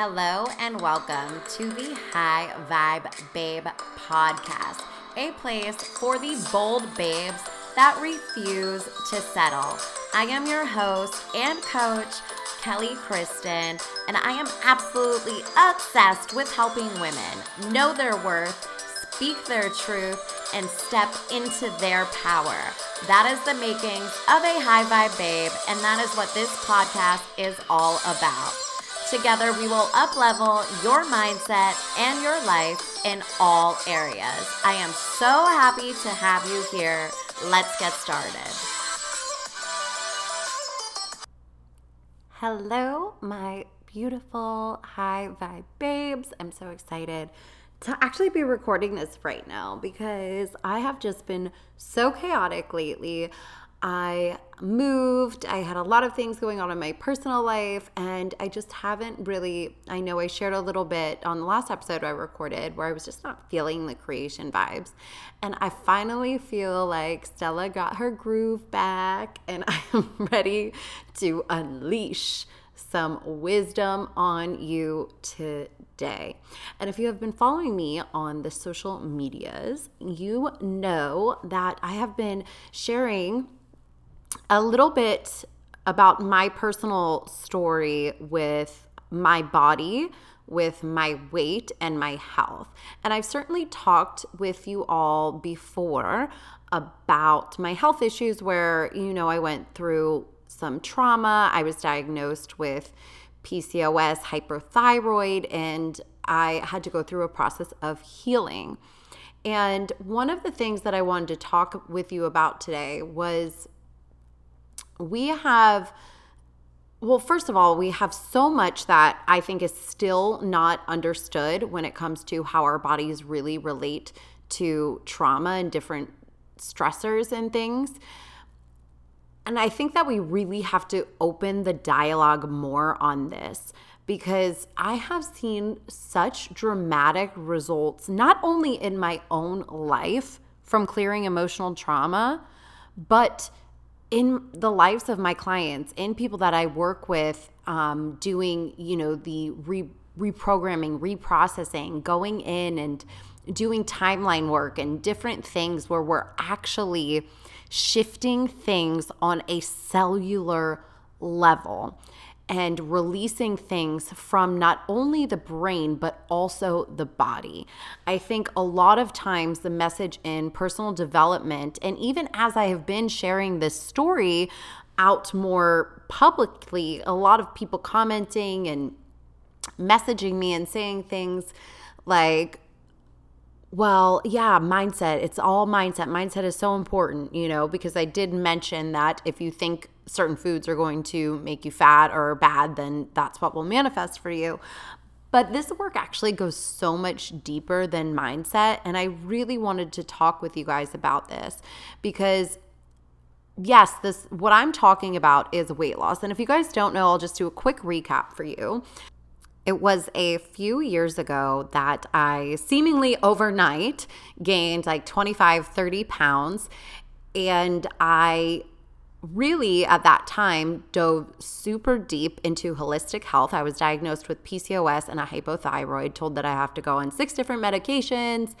Hello and welcome to the High Vibe Babe podcast, a place for the bold babes that refuse to settle. I am your host and coach, Kelly Kristen, and I am absolutely obsessed with helping women know their worth, speak their truth, and step into their power. That is the makings of a high vibe babe, and that is what this podcast is all about. Together, we will uplevel your mindset and your life in all areas. I am so happy to have you here. Let's get started. Hello, my beautiful high vibe babes. I'm so excited to actually be recording this right now because I have just been so chaotic lately. I moved, I had a lot of things going on in my personal life, and I just haven't really. I know I shared a little bit on the last episode I recorded where I was just not feeling the creation vibes. And I finally feel like Stella got her groove back, and I am ready to unleash some wisdom on you today. And if you have been following me on the social medias, you know that I have been sharing a little bit about my personal story with my body, with my weight, and my health. And I've certainly talked with you all before about my health issues where, you know, I went through some trauma. I was diagnosed with PCOS, hyperthyroid, and I had to go through a process of healing. And one of the things that I wanted to talk with you about today was we have well, first of all, we have so much that I think is still not understood when it comes to how our bodies really relate to trauma and different stressors and things. And I think that we really have to open the dialogue more on this because I have seen such dramatic results, not only in my own life from clearing emotional trauma, but in the lives of my clients in people that I work with, um, doing, you know, the re- reprogramming, reprocessing, going in and doing timeline work and different things where we're actually shifting things on a cellular level and releasing things from not only the brain, but also the body. I think a lot of times the message in personal development, and even as I have been sharing this story out more publicly, a lot of people commenting and messaging me and saying things like, well, yeah, mindset. It's all mindset. Mindset is so important, you know, because I did mention that if you think certain foods are going to make you fat or bad, then that's what will manifest for you. But this work actually goes so much deeper than mindset. And I really wanted to talk with you guys about this because yes, this what I'm talking about is weight loss. And if you guys don't know, I'll just do a quick recap for you. It was a few years ago that I seemingly overnight gained like 25, 30 pounds. And I really at that time dove super deep into holistic health. I was diagnosed with PCOS and a hypothyroid, told that I have to go on six different medications,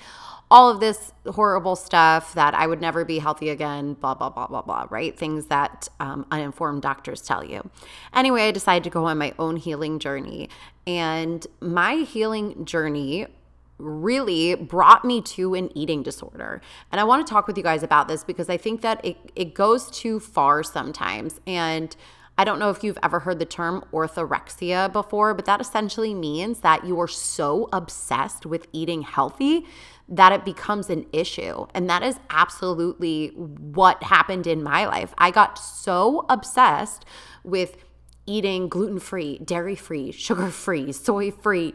all of this horrible stuff that I would never be healthy again, blah, blah, blah, blah, blah, right? Things that um, uninformed doctors tell you. Anyway, I decided to go on my own healing journey. And my healing journey really brought me to an eating disorder. And I want to talk with you guys about this because I think that it, it goes too far sometimes. And I don't know if you've ever heard the term orthorexia before, but that essentially means that you are so obsessed with eating healthy that it becomes an issue. And that is absolutely what happened in my life. I got so obsessed with eating gluten free, dairy free, sugar free, soy free,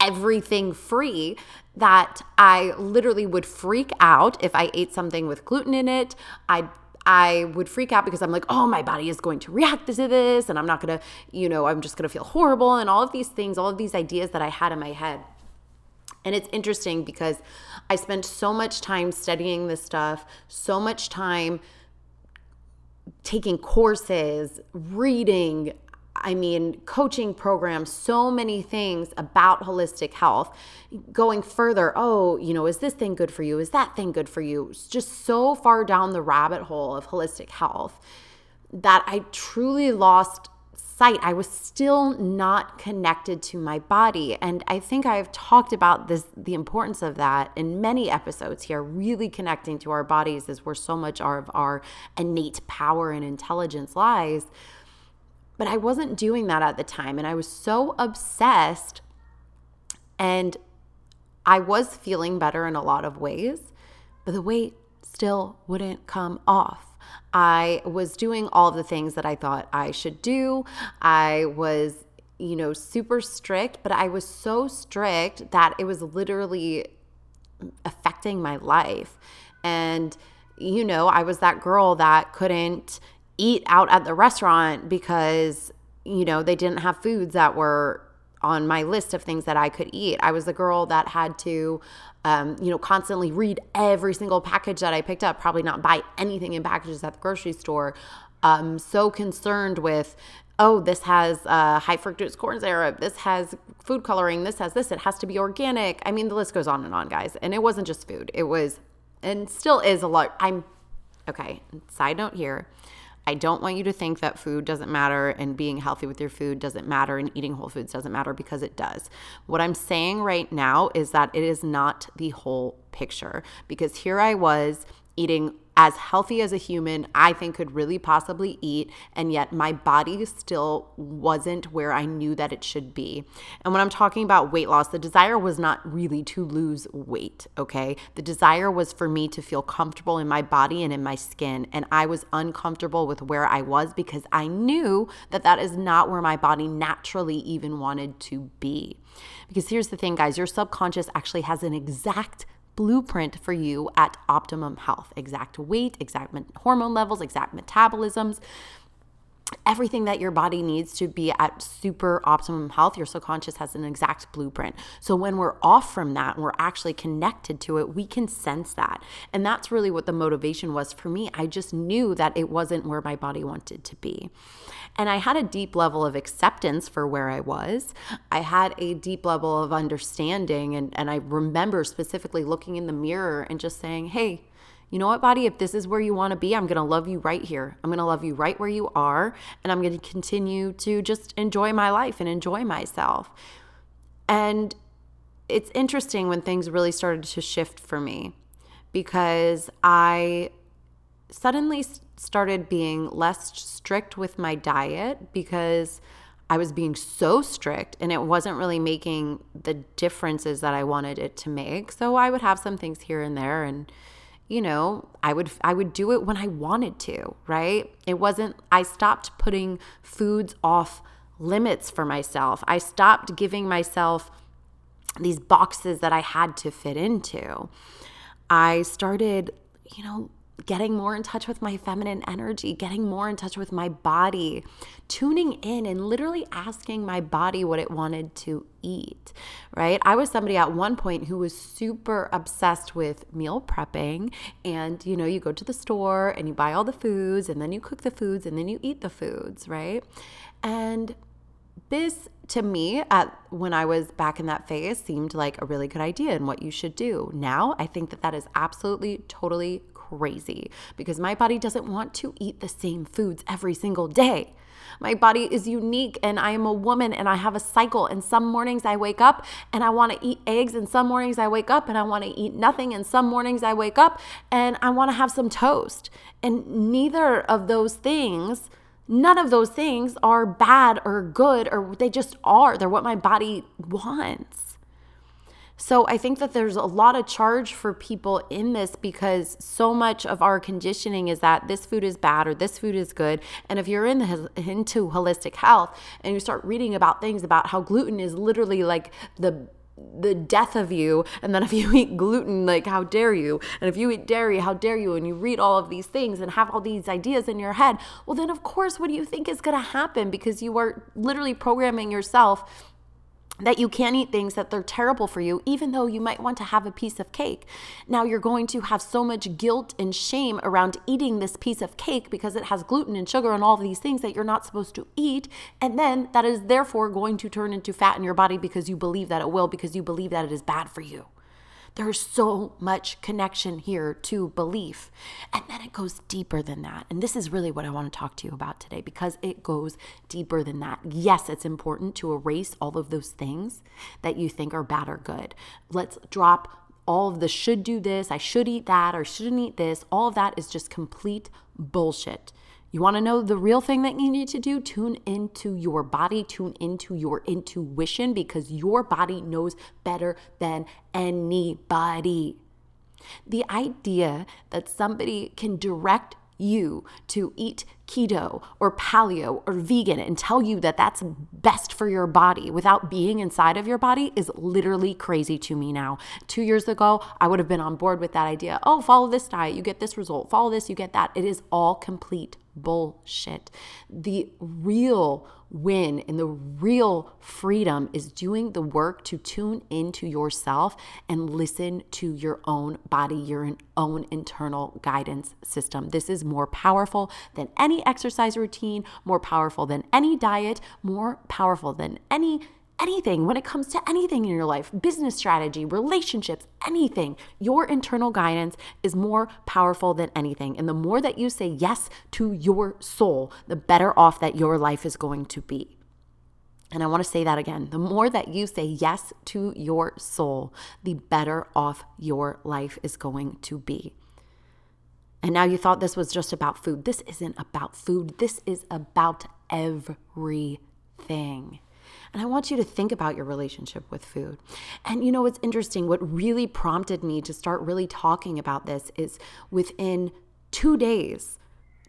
everything free that I literally would freak out if I ate something with gluten in it. I I would freak out because I'm like, oh, my body is going to react to this, and I'm not gonna, you know, I'm just gonna feel horrible, and all of these things, all of these ideas that I had in my head. And it's interesting because I spent so much time studying this stuff, so much time taking courses, reading, I mean, coaching programs, so many things about holistic health. Going further, oh, you know, is this thing good for you? Is that thing good for you? It's just so far down the rabbit hole of holistic health that I truly lost sight. I was still not connected to my body. And I think I've talked about this the importance of that in many episodes here. Really connecting to our bodies is where so much of our innate power and intelligence lies. But I wasn't doing that at the time. And I was so obsessed. And I was feeling better in a lot of ways, but the weight still wouldn't come off. I was doing all the things that I thought I should do. I was, you know, super strict, but I was so strict that it was literally affecting my life. And, you know, I was that girl that couldn't eat out at the restaurant because, you know, they didn't have foods that were on my list of things that I could eat. I was the girl that had to, um, you know, constantly read every single package that I picked up, probably not buy anything in packages at the grocery store. Um, so concerned with, oh, this has uh, high fructose corn syrup, this has food coloring, this has this, it has to be organic. I mean, the list goes on and on, guys. And it wasn't just food, it was, and still is a lot. I'm, okay, side note here. I don't want you to think that food doesn't matter and being healthy with your food doesn't matter and eating whole foods doesn't matter because it does. What I'm saying right now is that it is not the whole picture because here I was eating as healthy as a human I think could really possibly eat, and yet my body still wasn't where I knew that it should be. And when I'm talking about weight loss, the desire was not really to lose weight, okay? The desire was for me to feel comfortable in my body and in my skin, and I was uncomfortable with where I was because I knew that that is not where my body naturally even wanted to be. Because here's the thing, guys, your subconscious actually has an exact blueprint for you at optimum health. Exact weight, exact hormone levels, exact metabolisms everything that your body needs to be at super optimum health, your subconscious has an exact blueprint. So when we're off from that and we're actually connected to it, we can sense that. And that's really what the motivation was for me. I just knew that it wasn't where my body wanted to be. And I had a deep level of acceptance for where I was. I had a deep level of understanding. And, and I remember specifically looking in the mirror and just saying, hey, you know what, body, if this is where you want to be, I'm going to love you right here. I'm going to love you right where you are. And I'm going to continue to just enjoy my life and enjoy myself. And it's interesting when things really started to shift for me because I suddenly started being less strict with my diet because I was being so strict and it wasn't really making the differences that I wanted it to make. So I would have some things here and there and you know, I would I would do it when I wanted to, right? It wasn't I stopped putting foods off limits for myself. I stopped giving myself these boxes that I had to fit into. I started, you know, getting more in touch with my feminine energy, getting more in touch with my body, tuning in and literally asking my body what it wanted to eat, right? I was somebody at one point who was super obsessed with meal prepping. And, you know, you go to the store and you buy all the foods and then you cook the foods and then you eat the foods, right? And this to me at when I was back in that phase seemed like a really good idea and what you should do. Now I think that that is absolutely totally crazy because my body doesn't want to eat the same foods every single day. My body is unique and I am a woman and I have a cycle. And some mornings I wake up and I want to eat eggs, and some mornings I wake up and I want to eat nothing, and some mornings I wake up and I want to have some toast. And neither of those things none of those things are bad or good or they just are. They're what my body wants. So I think that there's a lot of charge for people in this because so much of our conditioning is that this food is bad or this food is good. And if you're in the, into holistic health and you start reading about things about how gluten is literally like the the death of you and then if you eat gluten like how dare you? And if you eat dairy how dare you? And you read all of these things and have all these ideas in your head well then of course what do you think is going to happen? Because you are literally programming yourself that you can't eat things that they're terrible for you, even though you might want to have a piece of cake. Now you're going to have so much guilt and shame around eating this piece of cake because it has gluten and sugar and all these things that you're not supposed to eat. And then that is therefore going to turn into fat in your body because you believe that it will, because you believe that it is bad for you. There's so much connection here to belief. And then it goes deeper than that. And this is really what I want to talk to you about today because it goes deeper than that. Yes, it's important to erase all of those things that you think are bad or good. Let's drop all of the should do this, I should eat that, or shouldn't eat this. All of that is just complete bullshit. You want to know the real thing that you need to do? Tune into your body, tune into your intuition because your body knows better than anybody. The idea that somebody can direct you to eat keto or paleo or vegan and tell you that that's best for your body without being inside of your body is literally crazy to me now. Two years ago, I would have been on board with that idea. Oh, follow this diet, you get this result. Follow this, you get that. It is all complete bullshit. The real win and the real freedom is doing the work to tune into yourself and listen to your own body, your own internal guidance system. This is more powerful than any exercise routine, more powerful than any diet, more powerful than any anything, when it comes to anything in your life, business strategy, relationships, anything, your internal guidance is more powerful than anything. And the more that you say yes to your soul, the better off that your life is going to be. And I want to say that again. The more that you say yes to your soul, the better off your life is going to be. And now you thought this was just about food. This isn't about food. This is about everything. And I want you to think about your relationship with food. And you know, what's interesting, what really prompted me to start really talking about this is within two days,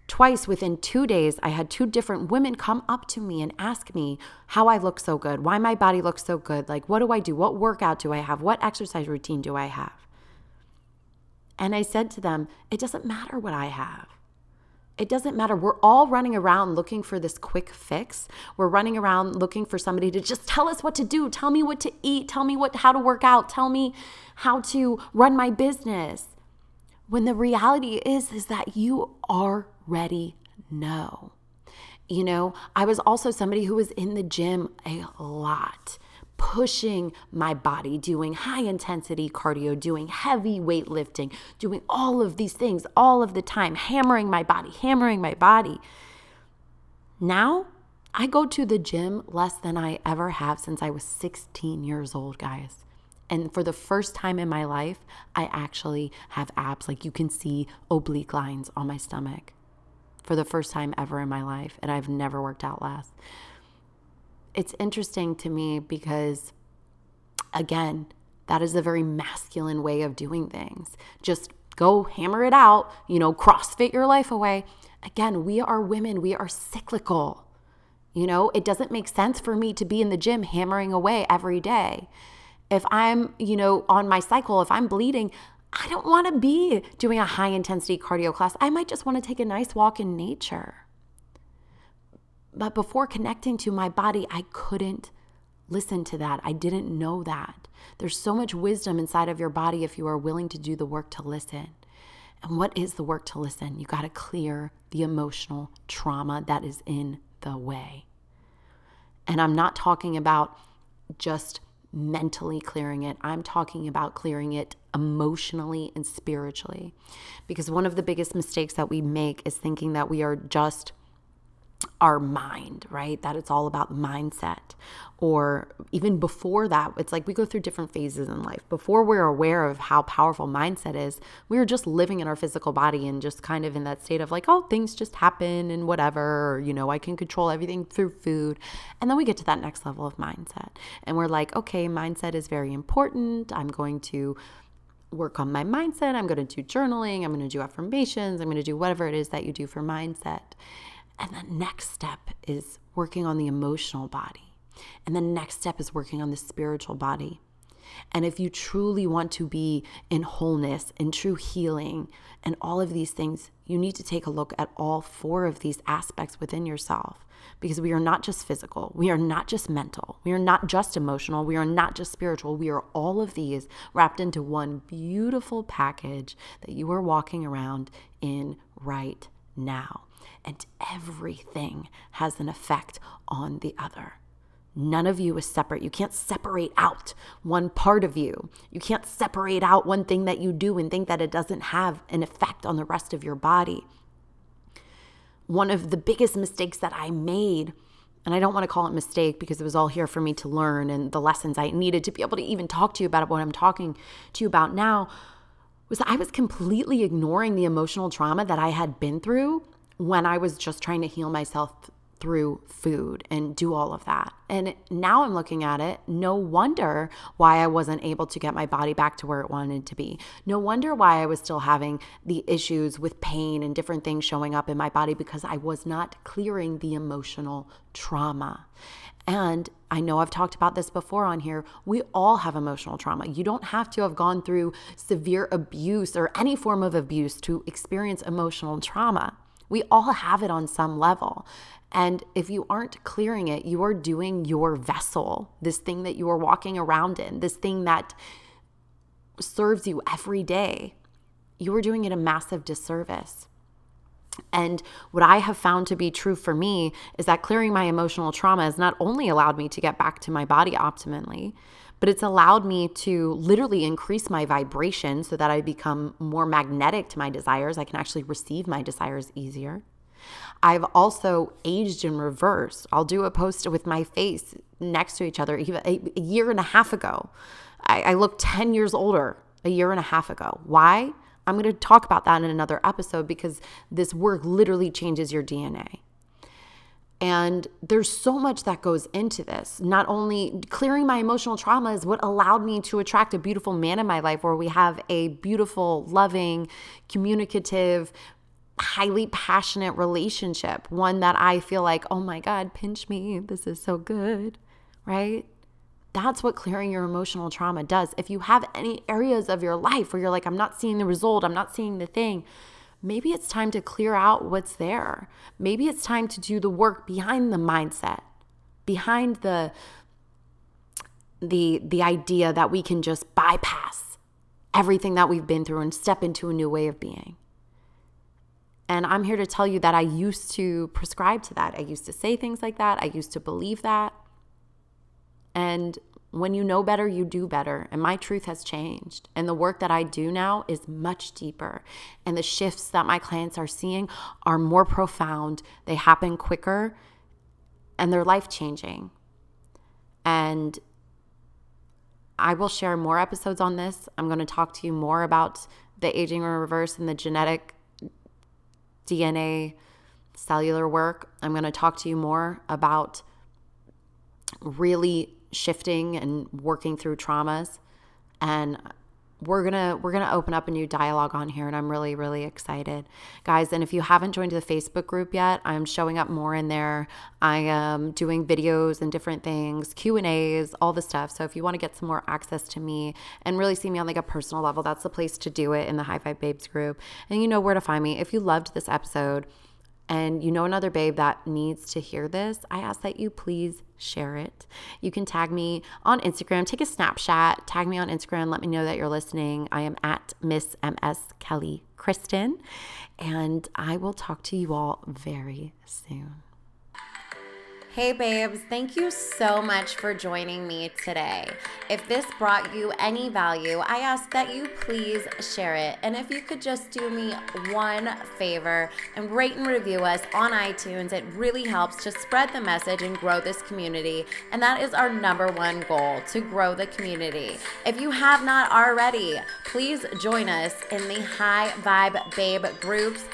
twice within two days, I had two different women come up to me and ask me how I look so good, why my body looks so good. Like, what do I do? What workout do I have? What exercise routine do I have? And I said to them, it doesn't matter what I have. It doesn't matter. We're all running around looking for this quick fix. We're running around looking for somebody to just tell us what to do, tell me what to eat, tell me what how to work out, tell me how to run my business. When the reality is is that you already know. You know, I was also somebody who was in the gym a lot pushing my body, doing high intensity cardio, doing heavy weightlifting, doing all of these things all of the time, hammering my body, hammering my body. Now, I go to the gym less than I ever have since I was 16 years old, guys. And for the first time in my life, I actually have abs. Like you can see oblique lines on my stomach for the first time ever in my life. And I've never worked out less it's interesting to me because, again, that is a very masculine way of doing things. Just go hammer it out, you know, CrossFit your life away. Again, we are women, we are cyclical. You know, it doesn't make sense for me to be in the gym hammering away every day. If I'm, you know, on my cycle, if I'm bleeding, I don't want to be doing a high intensity cardio class. I might just want to take a nice walk in nature. But before connecting to my body, I couldn't listen to that. I didn't know that. There's so much wisdom inside of your body if you are willing to do the work to listen. And what is the work to listen? You got to clear the emotional trauma that is in the way. And I'm not talking about just mentally clearing it, I'm talking about clearing it emotionally and spiritually. Because one of the biggest mistakes that we make is thinking that we are just our mind, right? That it's all about mindset. Or even before that, it's like we go through different phases in life. Before we're aware of how powerful mindset is, we are just living in our physical body and just kind of in that state of like, oh, things just happen and whatever, or, you know, I can control everything through food. And then we get to that next level of mindset. And we're like, okay, mindset is very important. I'm going to work on my mindset. I'm going to do journaling. I'm going to do affirmations. I'm going to do whatever it is that you do for mindset. And the next step is working on the emotional body. And the next step is working on the spiritual body. And if you truly want to be in wholeness and true healing and all of these things, you need to take a look at all four of these aspects within yourself because we are not just physical, we are not just mental, we are not just emotional, we are not just spiritual. We are all of these wrapped into one beautiful package that you are walking around in right now. And everything has an effect on the other. None of you is separate. You can't separate out one part of you. You can't separate out one thing that you do and think that it doesn't have an effect on the rest of your body. One of the biggest mistakes that I made, and I don't want to call it mistake because it was all here for me to learn and the lessons I needed to be able to even talk to you about what I'm talking to you about now, was I was completely ignoring the emotional trauma that I had been through when I was just trying to heal myself through food and do all of that. And now I'm looking at it, no wonder why I wasn't able to get my body back to where it wanted to be. No wonder why I was still having the issues with pain and different things showing up in my body because I was not clearing the emotional trauma. And I know I've talked about this before on here. We all have emotional trauma. You don't have to have gone through severe abuse or any form of abuse to experience emotional trauma. We all have it on some level. And if you aren't clearing it, you are doing your vessel, this thing that you are walking around in, this thing that serves you every day. You are doing it a massive disservice. And what I have found to be true for me is that clearing my emotional trauma has not only allowed me to get back to my body optimally, but it's allowed me to literally increase my vibration so that I become more magnetic to my desires. I can actually receive my desires easier. I've also aged in reverse. I'll do a post with my face next to each other even a, year and a half ago. I, I look 10 years older a year and a half ago. Why? I'm going to talk about that in another episode because this work literally changes your DNA. And there's so much that goes into this. Not only clearing my emotional trauma is what allowed me to attract a beautiful man in my life where we have a beautiful, loving, communicative, highly passionate relationship, one that I feel like, oh my God, pinch me. This is so good, right? That's what clearing your emotional trauma does. If you have any areas of your life where you're like, I'm not seeing the result, I'm not seeing the thing, maybe it's time to clear out what's there. Maybe it's time to do the work behind the mindset, behind the the the idea that we can just bypass everything that we've been through and step into a new way of being. And I'm here to tell you that I used to prescribe to that. I used to say things like that. I used to believe that. And when you know better, you do better. And my truth has changed. And the work that I do now is much deeper. And the shifts that my clients are seeing are more profound, they happen quicker, and they're life changing. And I will share more episodes on this. I'm going to talk to you more about the aging in reverse and the genetic DNA cellular work. I'm going to talk to you more about really shifting and working through traumas. And we're gonna we're gonna open up a new dialogue on here and i'm really really excited. Guys and if you haven't joined the facebook group yet i'm showing up more in there. I am doing videos and different things q and a's all the stuff. So if you want to get some more access to me and really see me on like a personal level that's the place to do it in the High Vibe Babes group. And you know where to find me. If you loved this episode and you know another babe that needs to hear this, I ask that you please share it. You can tag me on Instagram, take a snapshot, tag me on Instagram, let me know that you're listening. I am at Miss MS Kelly Kristen, and I will talk to you all very soon. Hey, babes, thank you so much for joining me today. If this brought you any value, I ask that you please share it. And if you could just do me one favor and rate and review us on iTunes, it really helps to spread the message and grow this community. And that is our number one goal to grow the community. If you have not already, please join us in the High Vibe Babe groups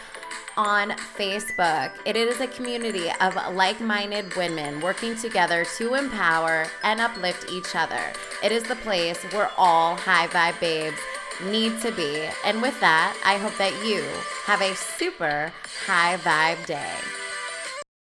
on Facebook. It is a community of like minded women working together to empower and uplift each other. It is the place where all high vibe babes need to be. And with that, I hope that you have a super high vibe day.